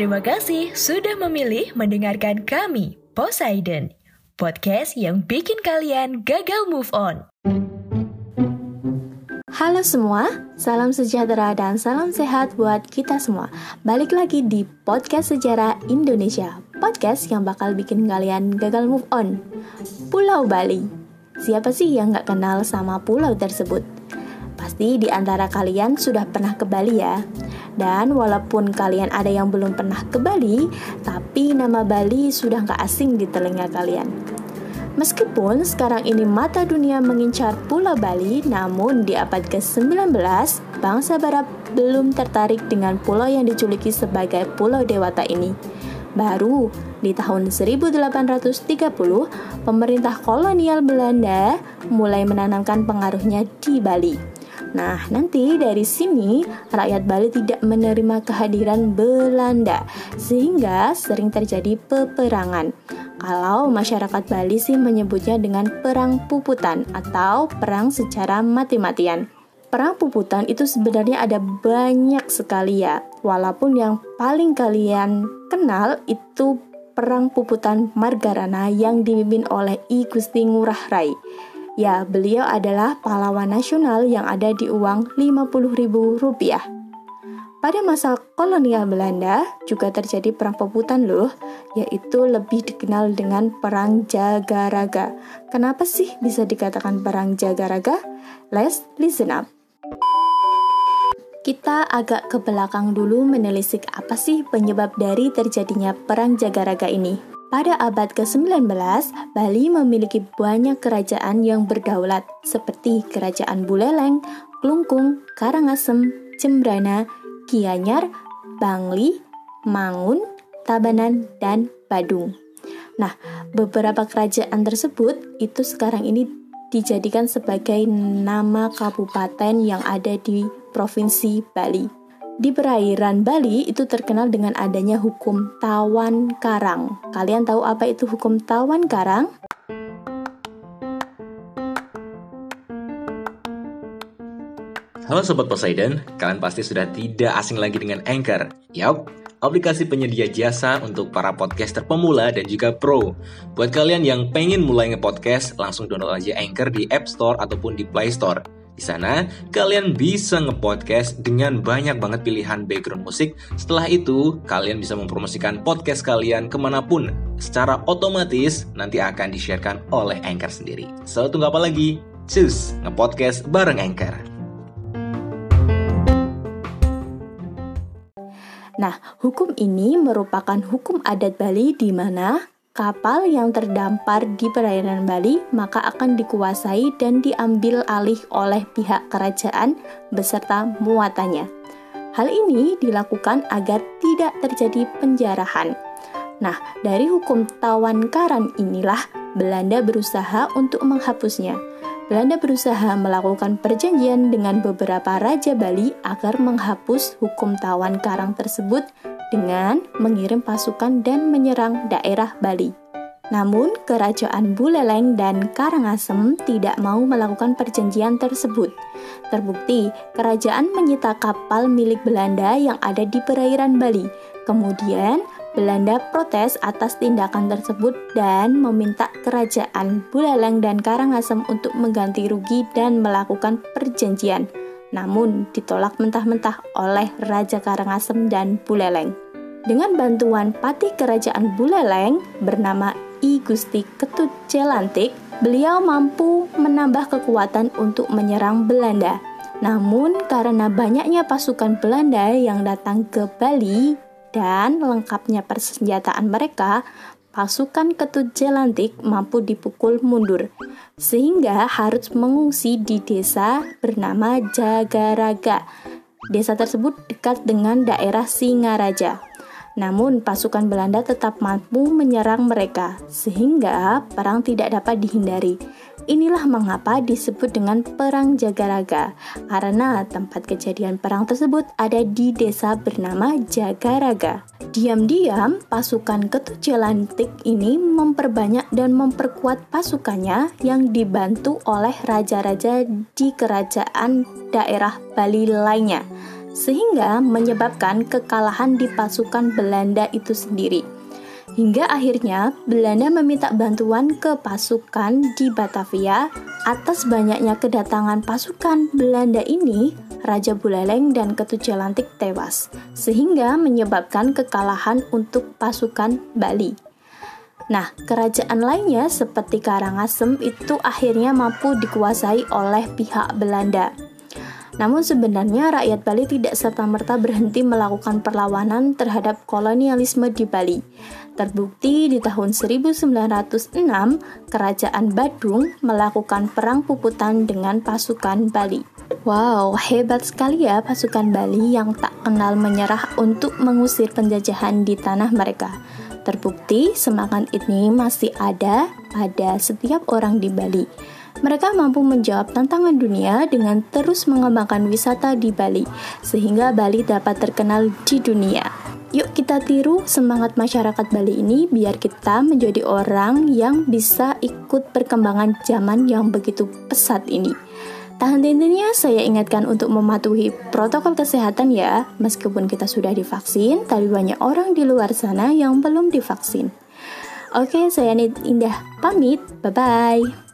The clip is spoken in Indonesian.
Terima kasih sudah memilih mendengarkan kami, Poseidon. Podcast yang bikin kalian gagal move on. Halo semua, salam sejahtera dan salam sehat buat kita semua. Balik lagi di podcast sejarah Indonesia, podcast yang bakal bikin kalian gagal move on. Pulau Bali. Siapa sih yang nggak kenal sama pulau tersebut? Pasti di antara kalian sudah pernah ke Bali ya. Dan walaupun kalian ada yang belum pernah ke Bali, tapi nama Bali sudah nggak asing di telinga kalian. Meskipun sekarang ini mata dunia mengincar Pulau Bali, namun di abad ke-19, bangsa Barat belum tertarik dengan pulau yang dijuluki sebagai Pulau Dewata ini. Baru di tahun 1830, pemerintah kolonial Belanda mulai menanamkan pengaruhnya di Bali. Nah, nanti dari sini rakyat Bali tidak menerima kehadiran Belanda, sehingga sering terjadi peperangan. Kalau masyarakat Bali sih menyebutnya dengan perang puputan atau perang secara mati-matian. Perang puputan itu sebenarnya ada banyak sekali ya, walaupun yang paling kalian kenal itu perang puputan Margarana yang dipimpin oleh I Gusti Ngurah Rai. Ya, beliau adalah pahlawan nasional yang ada di uang Rp50.000. Pada masa kolonial Belanda juga terjadi perang puputan loh, yaitu lebih dikenal dengan perang Jagaraga. Kenapa sih bisa dikatakan perang Jagaraga? Let's listen up. Kita agak ke belakang dulu menelisik apa sih penyebab dari terjadinya perang Jagaraga ini. Pada abad ke-19, Bali memiliki banyak kerajaan yang berdaulat, seperti Kerajaan Buleleng, Klungkung, Karangasem, Cembrana, Gianyar, Bangli, Mangun, Tabanan, dan Badung. Nah, beberapa kerajaan tersebut itu sekarang ini dijadikan sebagai nama kabupaten yang ada di Provinsi Bali. Di perairan Bali itu terkenal dengan adanya hukum tawan karang. Kalian tahu apa itu hukum tawan karang? Halo Sobat Poseidon, kalian pasti sudah tidak asing lagi dengan Anchor. Yap, aplikasi penyedia jasa untuk para podcaster pemula dan juga pro. Buat kalian yang pengen mulai nge-podcast, langsung download aja Anchor di App Store ataupun di Play Store. Di sana, kalian bisa nge-podcast dengan banyak banget pilihan background musik. Setelah itu, kalian bisa mempromosikan podcast kalian ke mana pun. Secara otomatis, nanti akan di-sharekan oleh Anchor sendiri. So, tunggu apa lagi? Cus, nge-podcast bareng Anchor. Nah, hukum ini merupakan hukum adat Bali di mana kapal yang terdampar di perairan Bali maka akan dikuasai dan diambil alih oleh pihak kerajaan beserta muatannya. Hal ini dilakukan agar tidak terjadi penjarahan. Nah, dari hukum tawan karan inilah Belanda berusaha untuk menghapusnya. Belanda berusaha melakukan perjanjian dengan beberapa raja Bali agar menghapus hukum tawan karang tersebut dengan mengirim pasukan dan menyerang daerah Bali. Namun, kerajaan Buleleng dan Karangasem tidak mau melakukan perjanjian tersebut. Terbukti, kerajaan menyita kapal milik Belanda yang ada di perairan Bali. Kemudian, Belanda protes atas tindakan tersebut dan meminta kerajaan Buleleng dan Karangasem untuk mengganti rugi dan melakukan perjanjian. Namun ditolak mentah-mentah oleh Raja Karangasem dan Buleleng. Dengan bantuan patih kerajaan Buleleng bernama I Gusti Ketut Jelantik, beliau mampu menambah kekuatan untuk menyerang Belanda. Namun karena banyaknya pasukan Belanda yang datang ke Bali dan lengkapnya persenjataan mereka, pasukan Ketut Jelantik mampu dipukul mundur, sehingga harus mengungsi di desa bernama Jagaraga. Desa tersebut dekat dengan daerah Singaraja. Namun, pasukan Belanda tetap mampu menyerang mereka, sehingga perang tidak dapat dihindari. Inilah mengapa disebut dengan Perang Jagaraga, karena tempat kejadian perang tersebut ada di desa bernama Jagaraga. Diam-diam, pasukan Ketujelantik ini memperbanyak dan memperkuat pasukannya yang dibantu oleh raja-raja di kerajaan daerah Bali lainnya, sehingga menyebabkan kekalahan di pasukan Belanda itu sendiri. Hingga akhirnya Belanda meminta bantuan ke pasukan di Batavia atas banyaknya kedatangan pasukan Belanda ini, Raja Buleleng dan Ketujelantik tewas, sehingga menyebabkan kekalahan untuk pasukan Bali. Nah, kerajaan lainnya seperti Karangasem itu akhirnya mampu dikuasai oleh pihak Belanda. Namun sebenarnya rakyat Bali tidak serta-merta berhenti melakukan perlawanan terhadap kolonialisme di Bali. Terbukti di tahun 1906, Kerajaan Badung melakukan perang puputan dengan pasukan Bali. Wow, hebat sekali ya pasukan Bali yang tak kenal menyerah untuk mengusir penjajahan di tanah mereka. Terbukti semangat ini masih ada pada setiap orang di Bali. Mereka mampu menjawab tantangan dunia dengan terus mengembangkan wisata di Bali, sehingga Bali dapat terkenal di dunia. Yuk kita tiru semangat masyarakat Bali ini biar kita menjadi orang yang bisa ikut perkembangan zaman yang begitu pesat ini. Tahan tentunya saya ingatkan untuk mematuhi protokol kesehatan ya, meskipun kita sudah divaksin, tapi banyak orang di luar sana yang belum divaksin. Oke, saya Indah pamit. Bye-bye.